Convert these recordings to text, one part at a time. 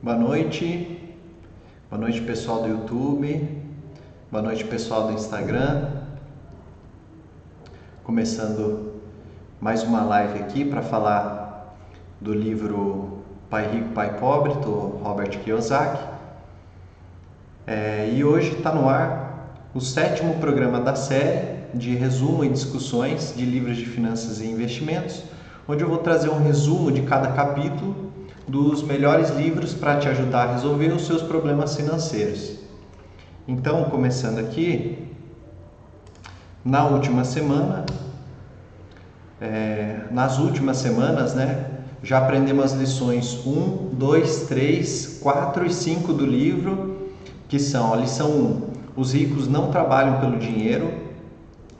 Boa noite, boa noite pessoal do YouTube, boa noite pessoal do Instagram. Começando mais uma live aqui para falar do livro Pai Rico, Pai Pobre, do Robert Kiyosaki. É, e hoje está no ar o sétimo programa da série de resumo e discussões de livros de finanças e investimentos, onde eu vou trazer um resumo de cada capítulo dos melhores livros para te ajudar a resolver os seus problemas financeiros. Então, começando aqui, na última semana, é, nas últimas semanas, né, já aprendemos as lições 1, 2, 3, 4 e 5 do livro, que são a lição 1, os ricos não trabalham pelo dinheiro,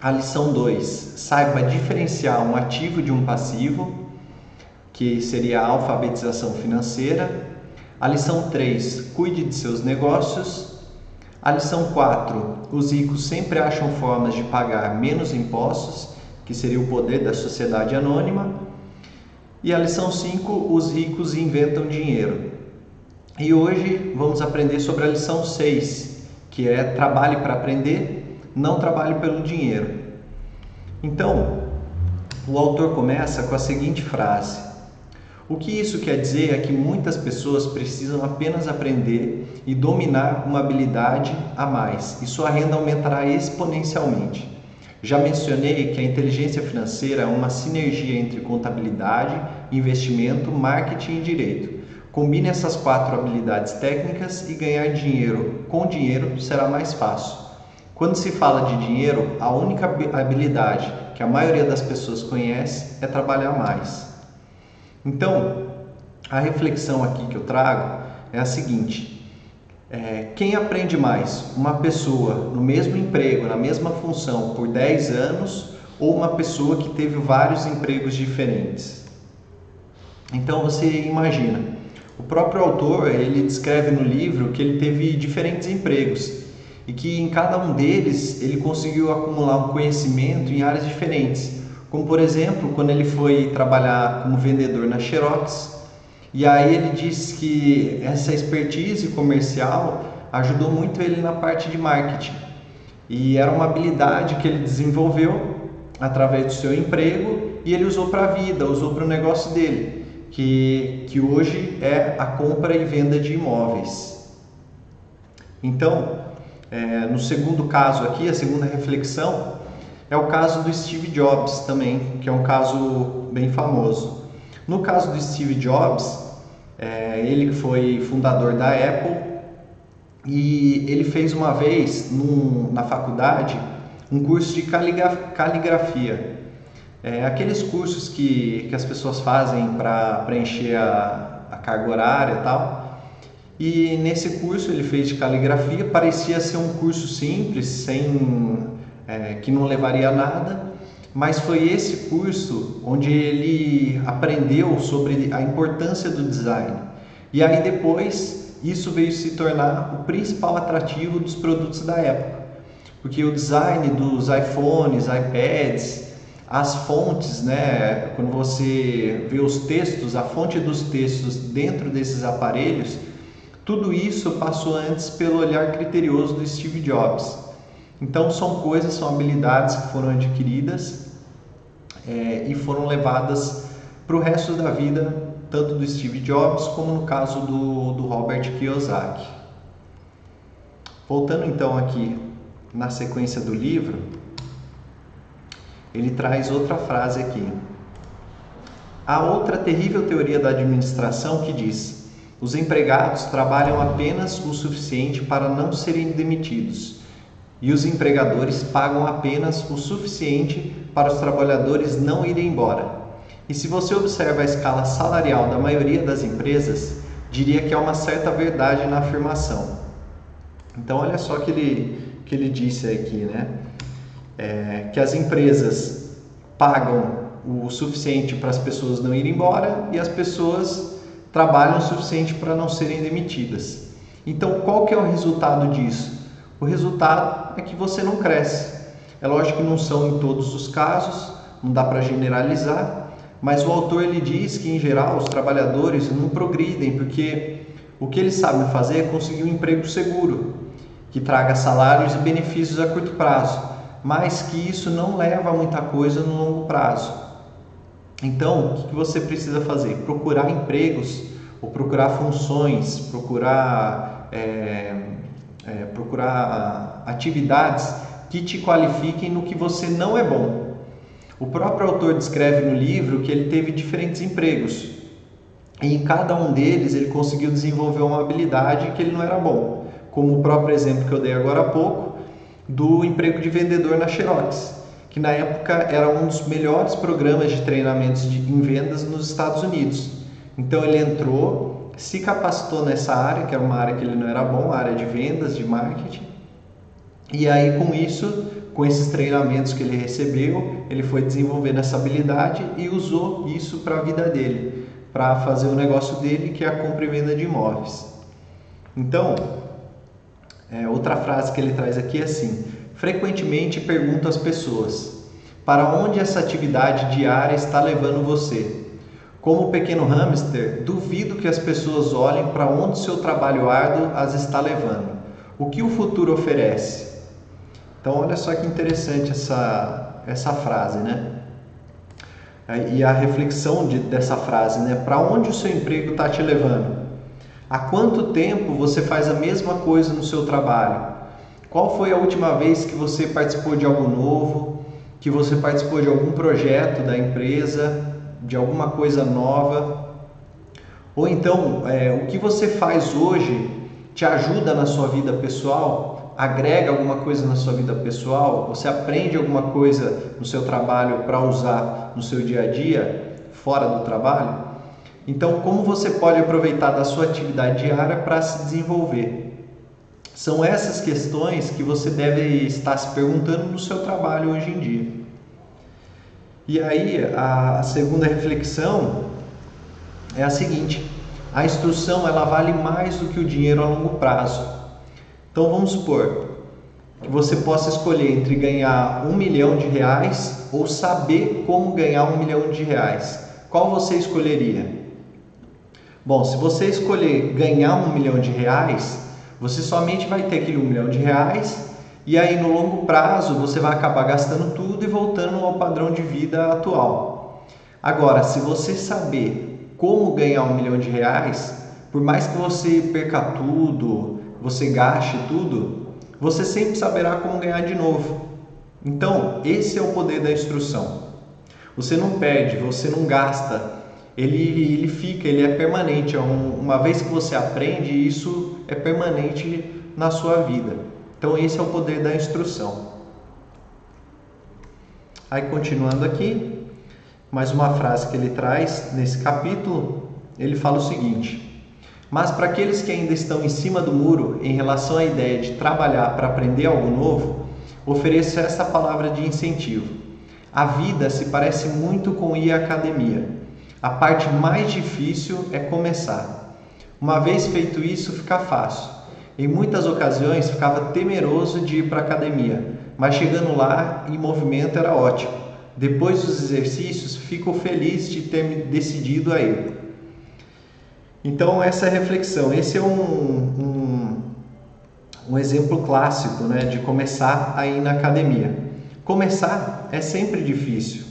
a lição 2, saiba diferenciar um ativo de um passivo, que seria a alfabetização financeira. A lição 3, cuide de seus negócios. A lição 4, os ricos sempre acham formas de pagar menos impostos, que seria o poder da sociedade anônima. E a lição 5, os ricos inventam dinheiro. E hoje vamos aprender sobre a lição 6, que é trabalhe para aprender, não trabalhe pelo dinheiro. Então, o autor começa com a seguinte frase: o que isso quer dizer é que muitas pessoas precisam apenas aprender e dominar uma habilidade a mais, e sua renda aumentará exponencialmente. Já mencionei que a inteligência financeira é uma sinergia entre contabilidade, investimento, marketing e direito. Combine essas quatro habilidades técnicas e ganhar dinheiro com dinheiro será mais fácil. Quando se fala de dinheiro, a única habilidade que a maioria das pessoas conhece é trabalhar mais. Então, a reflexão aqui que eu trago é a seguinte: é, quem aprende mais? Uma pessoa no mesmo emprego, na mesma função por 10 anos ou uma pessoa que teve vários empregos diferentes? Então você imagina, o próprio autor ele descreve no livro que ele teve diferentes empregos e que em cada um deles ele conseguiu acumular um conhecimento em áreas diferentes. Como por exemplo, quando ele foi trabalhar como vendedor na Xerox, e aí ele disse que essa expertise comercial ajudou muito ele na parte de marketing. E era uma habilidade que ele desenvolveu através do seu emprego e ele usou para a vida, usou para o negócio dele, que, que hoje é a compra e venda de imóveis. Então, é, no segundo caso aqui, a segunda reflexão, é o caso do Steve Jobs também, que é um caso bem famoso. No caso do Steve Jobs, é, ele foi fundador da Apple e ele fez uma vez na faculdade um curso de caligrafia. É, aqueles cursos que, que as pessoas fazem para preencher a, a carga horária e tal. E nesse curso ele fez de caligrafia, parecia ser um curso simples, sem é, que não levaria a nada, mas foi esse curso onde ele aprendeu sobre a importância do design. E aí depois isso veio se tornar o principal atrativo dos produtos da época, porque o design dos iPhones, iPads, as fontes, né, quando você vê os textos, a fonte dos textos dentro desses aparelhos, tudo isso passou antes pelo olhar criterioso do Steve Jobs. Então são coisas, são habilidades que foram adquiridas é, e foram levadas para o resto da vida, tanto do Steve Jobs como no caso do, do Robert Kiyosaki. Voltando então aqui na sequência do livro, ele traz outra frase aqui. Há outra terrível teoria da administração que diz: os empregados trabalham apenas o suficiente para não serem demitidos e os empregadores pagam apenas o suficiente para os trabalhadores não irem embora. E se você observa a escala salarial da maioria das empresas, diria que há uma certa verdade na afirmação. Então, olha só que ele, que ele disse aqui, né? É, que as empresas pagam o suficiente para as pessoas não irem embora e as pessoas trabalham o suficiente para não serem demitidas. Então, qual que é o resultado disso? O resultado é que você não cresce. É lógico que não são em todos os casos, não dá para generalizar, mas o autor ele diz que em geral os trabalhadores não progridem porque O que eles sabem fazer é conseguir um emprego seguro, que traga salários e benefícios a curto prazo, mas que isso não leva a muita coisa no longo prazo. Então, o que você precisa fazer? Procurar empregos ou procurar funções, procurar, é, é, procurar atividades que te qualifiquem no que você não é bom. O próprio autor descreve no livro que ele teve diferentes empregos e em cada um deles ele conseguiu desenvolver uma habilidade que ele não era bom, como o próprio exemplo que eu dei agora há pouco do emprego de vendedor na Xerox, que na época era um dos melhores programas de treinamentos de, em vendas nos Estados Unidos. Então ele entrou, se capacitou nessa área, que era uma área que ele não era bom, a área de vendas, de marketing, e aí com isso, com esses treinamentos que ele recebeu, ele foi desenvolvendo essa habilidade e usou isso para a vida dele, para fazer o negócio dele, que é a compra e venda de imóveis. Então, é, outra frase que ele traz aqui é assim: frequentemente pergunto às pessoas para onde essa atividade diária está levando você. Como pequeno hamster, duvido que as pessoas olhem para onde seu trabalho árduo as está levando. O que o futuro oferece? Então, olha só que interessante essa, essa frase, né? E a reflexão de, dessa frase, né? Para onde o seu emprego está te levando? Há quanto tempo você faz a mesma coisa no seu trabalho? Qual foi a última vez que você participou de algo novo? Que você participou de algum projeto da empresa? De alguma coisa nova? Ou então, é, o que você faz hoje te ajuda na sua vida pessoal? agrega alguma coisa na sua vida pessoal, você aprende alguma coisa no seu trabalho para usar no seu dia a dia, fora do trabalho. Então, como você pode aproveitar da sua atividade diária para se desenvolver? São essas questões que você deve estar se perguntando no seu trabalho hoje em dia. E aí, a segunda reflexão é a seguinte: a instrução ela vale mais do que o dinheiro a longo prazo. Então vamos supor que você possa escolher entre ganhar um milhão de reais ou saber como ganhar um milhão de reais. Qual você escolheria? Bom, se você escolher ganhar um milhão de reais, você somente vai ter aquele um milhão de reais e aí no longo prazo você vai acabar gastando tudo e voltando ao padrão de vida atual. Agora, se você saber como ganhar um milhão de reais, por mais que você perca tudo, você gaste tudo, você sempre saberá como ganhar de novo. Então, esse é o poder da instrução. Você não perde, você não gasta, ele, ele fica, ele é permanente. É um, uma vez que você aprende, isso é permanente na sua vida. Então, esse é o poder da instrução. Aí, continuando aqui, mais uma frase que ele traz nesse capítulo, ele fala o seguinte: mas para aqueles que ainda estão em cima do muro em relação à ideia de trabalhar para aprender algo novo, ofereço essa palavra de incentivo. A vida se parece muito com ir à academia. A parte mais difícil é começar. Uma vez feito isso, fica fácil. Em muitas ocasiões ficava temeroso de ir para a academia, mas chegando lá em movimento era ótimo. Depois dos exercícios, fico feliz de ter me decidido a ir. Então, essa é reflexão. Esse é um, um, um exemplo clássico né, de começar a ir na academia. Começar é sempre difícil.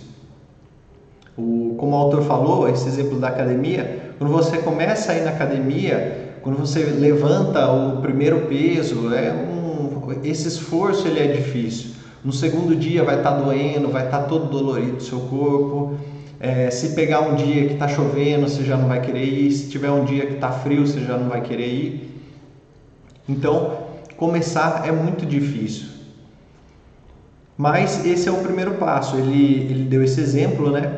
O, como o autor falou, esse exemplo da academia, quando você começa a ir na academia, quando você levanta o primeiro peso, é um, esse esforço ele é difícil. No segundo dia vai estar tá doendo, vai estar tá todo dolorido o seu corpo. É, se pegar um dia que está chovendo, você já não vai querer ir. Se tiver um dia que está frio, você já não vai querer ir. Então, começar é muito difícil. Mas esse é o primeiro passo. Ele, ele deu esse exemplo, né?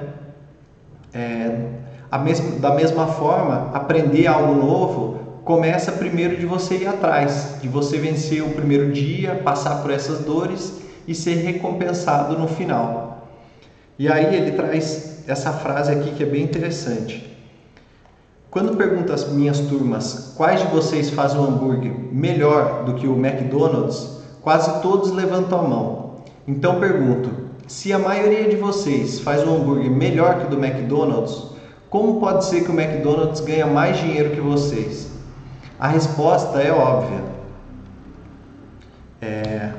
É, mesma, da mesma forma, aprender algo novo começa primeiro de você ir atrás, de você vencer o primeiro dia, passar por essas dores e ser recompensado no final. E aí ele traz essa frase aqui que é bem interessante. Quando pergunto às minhas turmas quais de vocês fazem um hambúrguer melhor do que o McDonald's, quase todos levantam a mão. Então pergunto: se a maioria de vocês faz um hambúrguer melhor que o do McDonald's, como pode ser que o McDonald's ganha mais dinheiro que vocês? A resposta é óbvia. É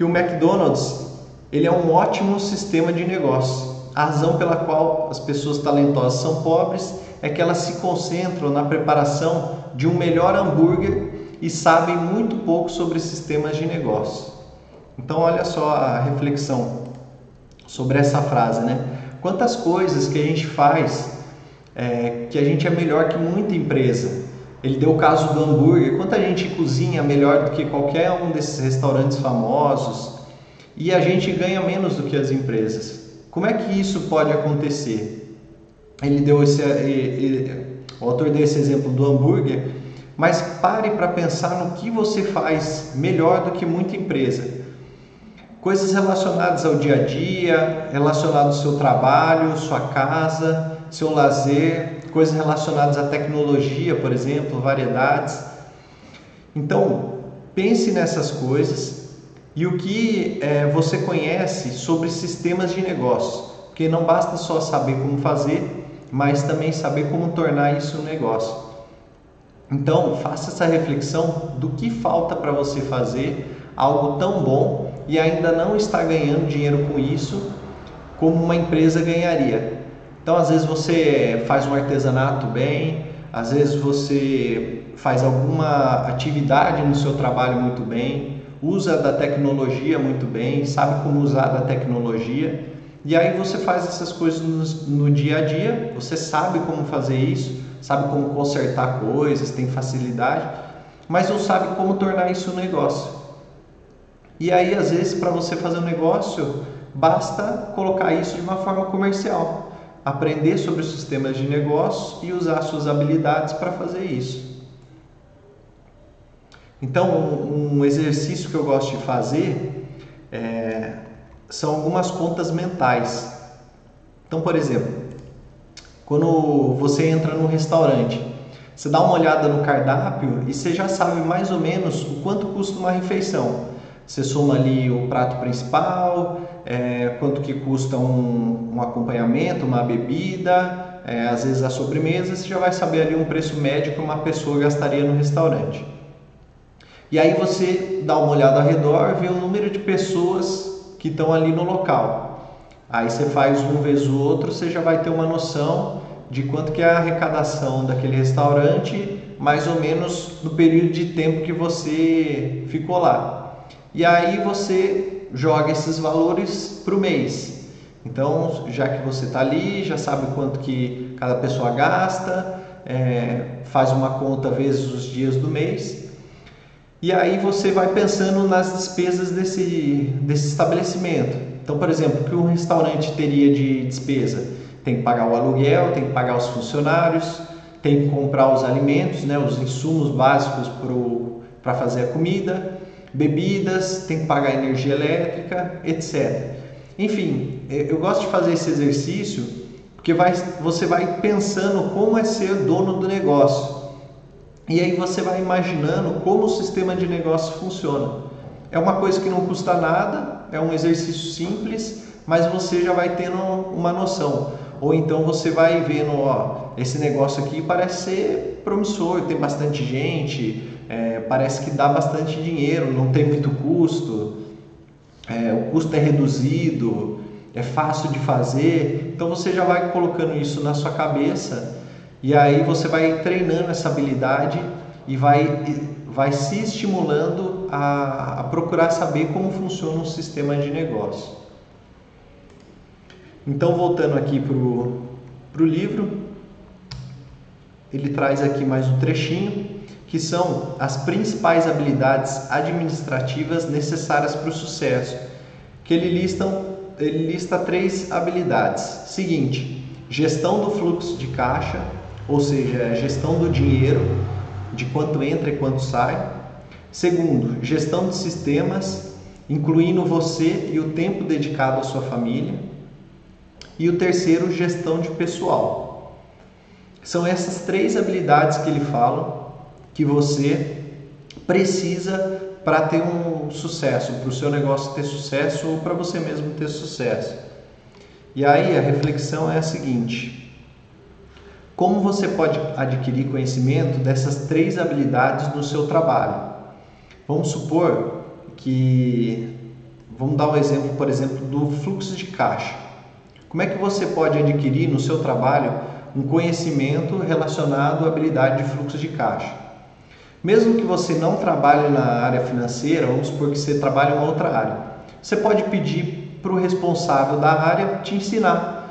que o McDonald's ele é um ótimo sistema de negócio. A razão pela qual as pessoas talentosas são pobres é que elas se concentram na preparação de um melhor hambúrguer e sabem muito pouco sobre sistemas de negócio. Então, olha só a reflexão sobre essa frase, né? Quantas coisas que a gente faz é, que a gente é melhor que muita empresa. Ele deu o caso do hambúrguer. Quanta gente cozinha melhor do que qualquer um desses restaurantes famosos e a gente ganha menos do que as empresas. Como é que isso pode acontecer? Ele deu esse, ele, o autor deu esse exemplo do hambúrguer, mas pare para pensar no que você faz melhor do que muita empresa. Coisas relacionadas ao dia a dia, relacionadas ao seu trabalho, sua casa, seu lazer, coisas relacionadas à tecnologia, por exemplo, variedades. Então, pense nessas coisas e o que é, você conhece sobre sistemas de negócio, porque não basta só saber como fazer, mas também saber como tornar isso um negócio. Então, faça essa reflexão do que falta para você fazer algo tão bom e ainda não está ganhando dinheiro com isso como uma empresa ganharia. Então, às vezes você faz um artesanato bem, às vezes você faz alguma atividade no seu trabalho muito bem, usa da tecnologia muito bem, sabe como usar da tecnologia, e aí você faz essas coisas no, no dia a dia, você sabe como fazer isso, sabe como consertar coisas, tem facilidade, mas não sabe como tornar isso um negócio. E aí, às vezes, para você fazer um negócio, basta colocar isso de uma forma comercial aprender sobre os sistemas de negócio e usar suas habilidades para fazer isso. Então, um exercício que eu gosto de fazer é, são algumas contas mentais. Então, por exemplo, quando você entra num restaurante, você dá uma olhada no cardápio e você já sabe mais ou menos o quanto custa uma refeição. Você soma ali o prato principal, é, quanto que custa um, um acompanhamento, uma bebida, é, às vezes a sobremesa, você já vai saber ali um preço médio que uma pessoa gastaria no restaurante. E aí você dá uma olhada ao redor, vê o número de pessoas que estão ali no local. Aí você faz um vezes o outro, você já vai ter uma noção de quanto que é a arrecadação daquele restaurante, mais ou menos no período de tempo que você ficou lá. E aí você joga esses valores para o mês. Então, já que você está ali, já sabe quanto que cada pessoa gasta, é, faz uma conta vezes os dias do mês. E aí você vai pensando nas despesas desse, desse estabelecimento. Então, por exemplo, o que um restaurante teria de despesa? Tem que pagar o aluguel, tem que pagar os funcionários, tem que comprar os alimentos, né, os insumos básicos para fazer a comida, bebidas, tem que pagar energia elétrica, etc. Enfim, eu gosto de fazer esse exercício porque vai, você vai pensando como é ser dono do negócio. E aí você vai imaginando como o sistema de negócio funciona. É uma coisa que não custa nada, é um exercício simples, mas você já vai tendo uma noção. Ou então você vai vendo, ó, esse negócio aqui parece ser promissor, tem bastante gente, é, parece que dá bastante dinheiro, não tem muito custo, é, o custo é reduzido, é fácil de fazer. Então você já vai colocando isso na sua cabeça e aí você vai treinando essa habilidade e vai, vai se estimulando a, a procurar saber como funciona um sistema de negócio. Então, voltando aqui para o livro, ele traz aqui mais um trechinho que são as principais habilidades administrativas necessárias para o sucesso, que ele, ele lista três habilidades. Seguinte, gestão do fluxo de caixa, ou seja, gestão do dinheiro, de quanto entra e quanto sai. Segundo, gestão de sistemas, incluindo você e o tempo dedicado à sua família. E o terceiro, gestão de pessoal. São essas três habilidades que ele fala que você precisa para ter um sucesso, para o seu negócio ter sucesso ou para você mesmo ter sucesso. E aí a reflexão é a seguinte: como você pode adquirir conhecimento dessas três habilidades no seu trabalho? Vamos supor que vamos dar um exemplo, por exemplo, do fluxo de caixa. Como é que você pode adquirir no seu trabalho um conhecimento relacionado à habilidade de fluxo de caixa? Mesmo que você não trabalhe na área financeira, vamos supor que você trabalhe em uma outra área, você pode pedir para o responsável da área te ensinar.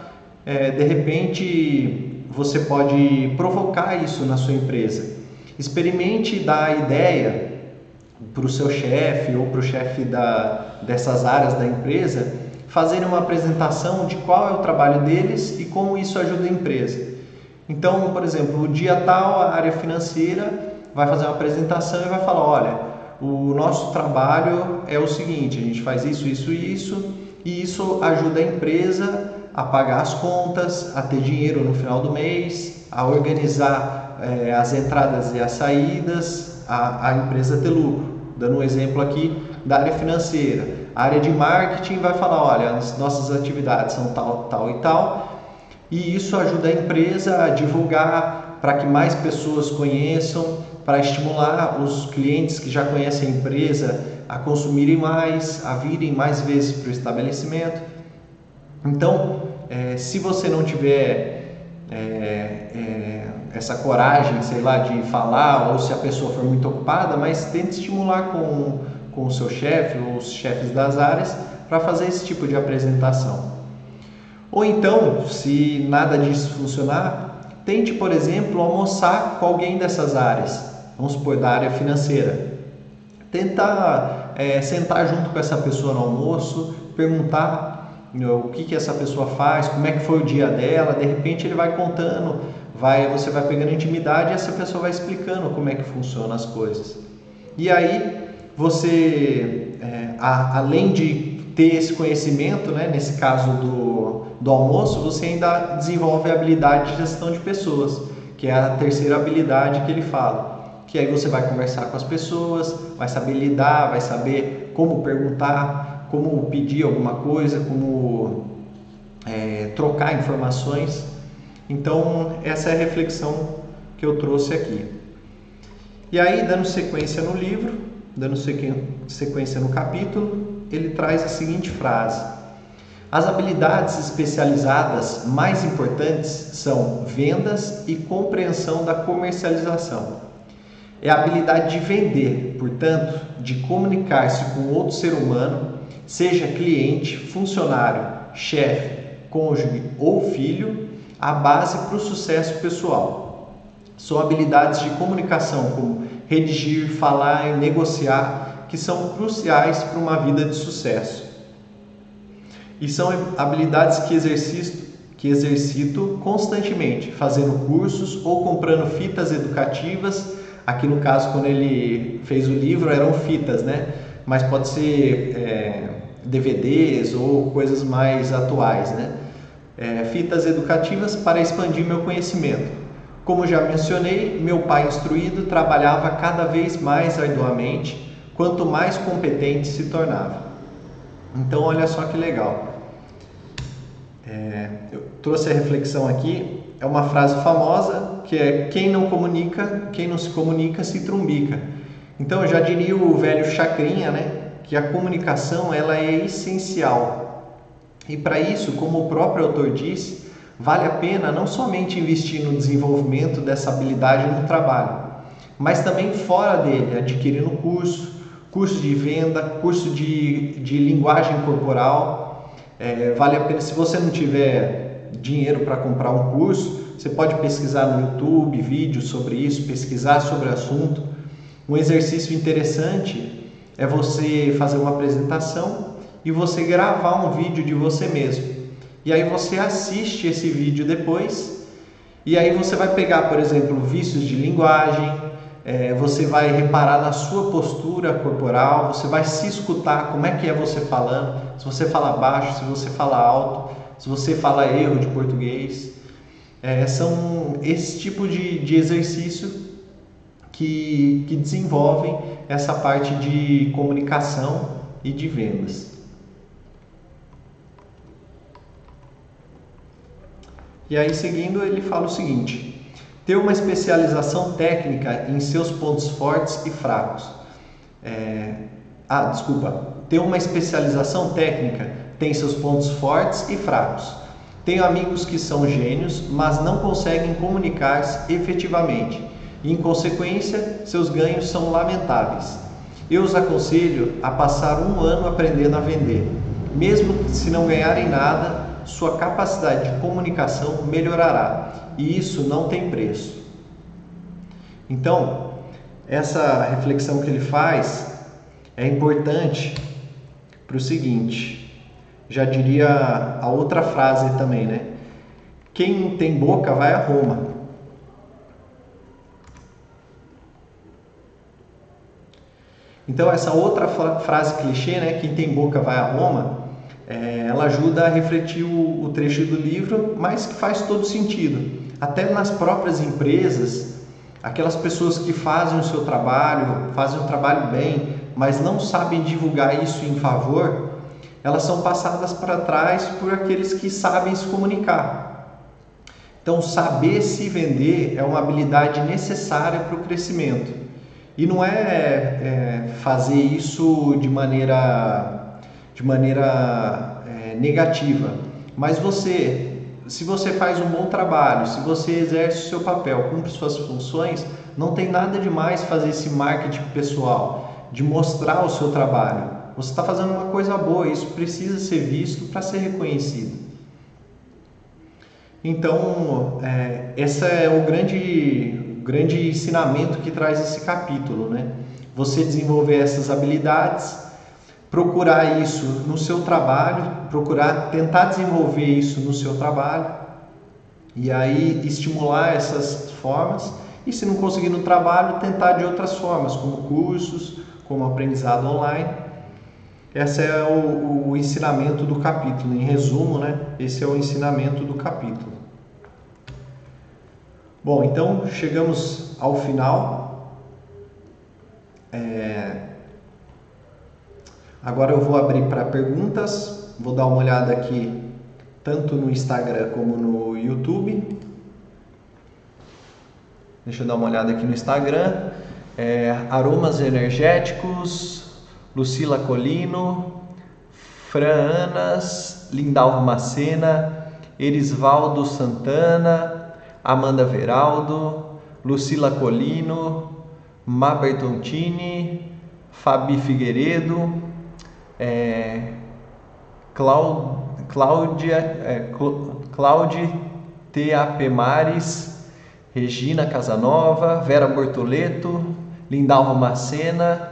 É, de repente, você pode provocar isso na sua empresa. Experimente dar a ideia para o seu chefe ou para o chefe dessas áreas da empresa fazerem uma apresentação de qual é o trabalho deles e como isso ajuda a empresa. Então, por exemplo, o dia tal, a área financeira vai fazer uma apresentação e vai falar: olha, o nosso trabalho é o seguinte, a gente faz isso, isso e isso, e isso ajuda a empresa a pagar as contas, a ter dinheiro no final do mês, a organizar é, as entradas e as saídas, a, a empresa ter lucro. Dando um exemplo aqui da área financeira. A área de marketing vai falar: olha, as nossas atividades são tal, tal e tal, e isso ajuda a empresa a divulgar para que mais pessoas conheçam, para estimular os clientes que já conhecem a empresa a consumirem mais, a virem mais vezes para o estabelecimento. Então, é, se você não tiver é, é, essa coragem, sei lá, de falar, ou se a pessoa for muito ocupada, mas tente estimular com, com o seu chefe ou os chefes das áreas para fazer esse tipo de apresentação. Ou então, se nada disso funcionar, tente, por exemplo, almoçar com alguém dessas áreas, vamos supor, da área financeira. Tentar é, sentar junto com essa pessoa no almoço, perguntar o que, que essa pessoa faz, como é que foi o dia dela, de repente ele vai contando, vai, você vai pegando intimidade e essa pessoa vai explicando como é que funcionam as coisas. E aí você, é, a, além de ter esse conhecimento, né, nesse caso do, do almoço, você ainda desenvolve a habilidade de gestão de pessoas, que é a terceira habilidade que ele fala. Que aí você vai conversar com as pessoas, vai saber lidar, vai saber como perguntar, como pedir alguma coisa, como é, trocar informações. Então, essa é a reflexão que eu trouxe aqui. E aí, dando sequência no livro, dando sequência no capítulo, ele traz a seguinte frase: As habilidades especializadas mais importantes são vendas e compreensão da comercialização. É a habilidade de vender, portanto, de comunicar-se com outro ser humano, seja cliente, funcionário, chefe, cônjuge ou filho, a base para o sucesso pessoal. São habilidades de comunicação como redigir, falar e negociar que são cruciais para uma vida de sucesso. E são habilidades que exercito, que exercito constantemente, fazendo cursos ou comprando fitas educativas. Aqui no caso, quando ele fez o livro, eram fitas, né? Mas pode ser é, DVDs ou coisas mais atuais, né? é, fitas educativas para expandir meu conhecimento. Como já mencionei, meu pai instruído trabalhava cada vez mais arduamente, quanto mais competente se tornava. Então, olha só que legal. É, eu trouxe a reflexão aqui. É uma frase famosa que é: quem não comunica, quem não se comunica se trumbica. Então, eu já diria o velho Chacrinha, né? Que a comunicação ela é essencial e para isso, como o próprio autor disse, vale a pena não somente investir no desenvolvimento dessa habilidade no trabalho, mas também fora dele, adquirindo curso, curso de venda, curso de, de linguagem corporal. É, vale a pena, se você não tiver dinheiro para comprar um curso, você pode pesquisar no YouTube vídeos sobre isso, pesquisar sobre o assunto. Um exercício interessante é você fazer uma apresentação e você gravar um vídeo de você mesmo. E aí você assiste esse vídeo depois, e aí você vai pegar, por exemplo, vícios de linguagem, é, você vai reparar na sua postura corporal, você vai se escutar como é que é você falando, se você fala baixo, se você fala alto, se você fala erro de português. É, são esse tipo de, de exercício que, que desenvolvem essa parte de comunicação e de vendas. E aí, seguindo, ele fala o seguinte: ter uma especialização técnica em seus pontos fortes e fracos. É... Ah, desculpa. Ter uma especialização técnica tem seus pontos fortes e fracos. Tenho amigos que são gênios, mas não conseguem comunicar-se efetivamente e, em consequência, seus ganhos são lamentáveis. Eu os aconselho a passar um ano aprendendo a vender. Mesmo se não ganharem nada, sua capacidade de comunicação melhorará e isso não tem preço. Então, essa reflexão que ele faz é importante para o seguinte: já diria a outra frase também, né? Quem tem boca vai a Roma. Então, essa outra frase clichê, né? Quem tem boca vai a Roma, é, ela ajuda a refletir o, o trecho do livro, mas que faz todo sentido. Até nas próprias empresas, aquelas pessoas que fazem o seu trabalho, fazem o trabalho bem, mas não sabem divulgar isso em favor, elas são passadas para trás por aqueles que sabem se comunicar. Então, saber se vender é uma habilidade necessária para o crescimento. E não é, é fazer isso de maneira, de maneira é, negativa, mas você, se você faz um bom trabalho, se você exerce o seu papel, cumpre suas funções, não tem nada de mais fazer esse marketing pessoal, de mostrar o seu trabalho. Você está fazendo uma coisa boa, isso precisa ser visto para ser reconhecido. Então, é, esse é o grande grande ensinamento que traz esse capítulo, né? Você desenvolver essas habilidades, procurar isso no seu trabalho, procurar tentar desenvolver isso no seu trabalho e aí estimular essas formas e se não conseguir no trabalho, tentar de outras formas, como cursos, como aprendizado online. Esse é o, o ensinamento do capítulo. Em resumo, né? Esse é o ensinamento do capítulo. Bom, então chegamos ao final. É... Agora eu vou abrir para perguntas. Vou dar uma olhada aqui tanto no Instagram como no YouTube. Deixa eu dar uma olhada aqui no Instagram. É, aromas energéticos, Lucila Colino, Fran Anas, Lindalvo Macena, Erisvaldo Santana, Amanda Veraldo, Lucila Colino, Má Bertontini, Fabi Figueiredo, é, Cláudia, é, Cláudia T.A.P. Mares, Regina Casanova, Vera Bortoleto, Lindalva Macena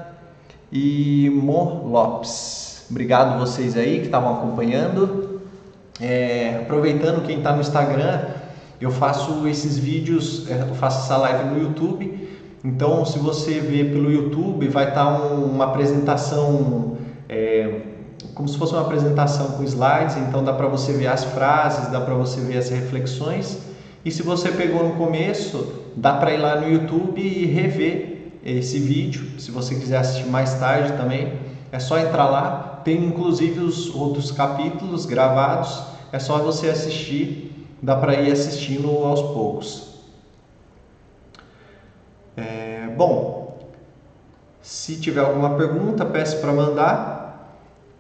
e Mo Lopes. Obrigado vocês aí que estavam acompanhando. É, aproveitando quem está no Instagram, eu faço esses vídeos, é, eu faço essa live no YouTube. Então, se você ver pelo YouTube, vai estar tá um, uma apresentação, é, como se fosse uma apresentação com slides. Então, dá para você ver as frases, dá para você ver as reflexões. E se você pegou no começo, dá para ir lá no YouTube e rever esse vídeo. Se você quiser assistir mais tarde também, é só entrar lá. Tem inclusive os outros capítulos gravados. É só você assistir dá para ir assistindo aos poucos. É, bom, se tiver alguma pergunta, peço para mandar.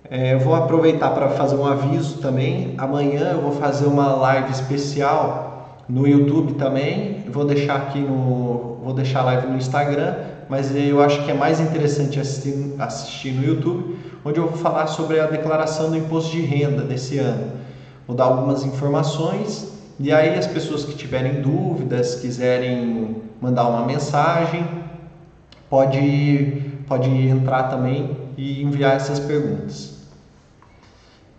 É, eu vou aproveitar para fazer um aviso também. Amanhã eu vou fazer uma live especial no YouTube também. Vou deixar aqui no, vou deixar live no Instagram, mas eu acho que é mais interessante assistir, assistir no YouTube, onde eu vou falar sobre a declaração do imposto de renda desse ano. Vou dar algumas informações e aí as pessoas que tiverem dúvidas, quiserem mandar uma mensagem, pode, pode entrar também e enviar essas perguntas.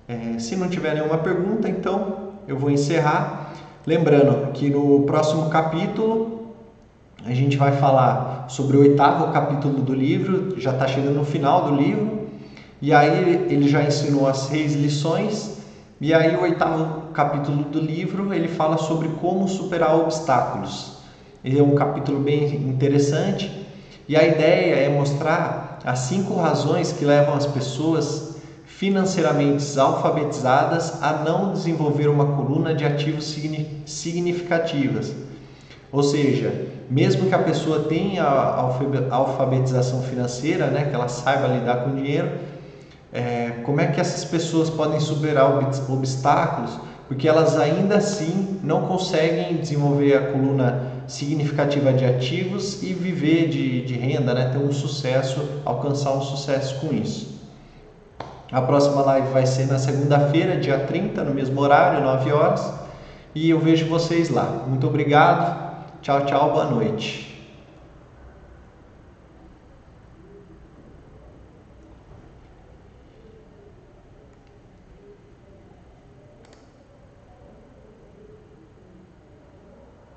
É, se não tiver nenhuma pergunta, então eu vou encerrar. Lembrando que no próximo capítulo a gente vai falar sobre o oitavo capítulo do livro, já está chegando no final do livro, e aí ele já ensinou as seis lições e aí o oitavo capítulo do livro, ele fala sobre como superar obstáculos. É um capítulo bem interessante e a ideia é mostrar as cinco razões que levam as pessoas financeiramente alfabetizadas a não desenvolver uma coluna de ativos significativas. Ou seja, mesmo que a pessoa tenha a alfabetização financeira, né, que ela saiba lidar com dinheiro, é, como é que essas pessoas podem superar obstáculos? Porque elas ainda assim não conseguem desenvolver a coluna significativa de ativos e viver de, de renda, né, ter um sucesso, alcançar um sucesso com isso. A próxima live vai ser na segunda-feira, dia 30, no mesmo horário, 9 horas. E eu vejo vocês lá. Muito obrigado. Tchau, tchau, boa noite.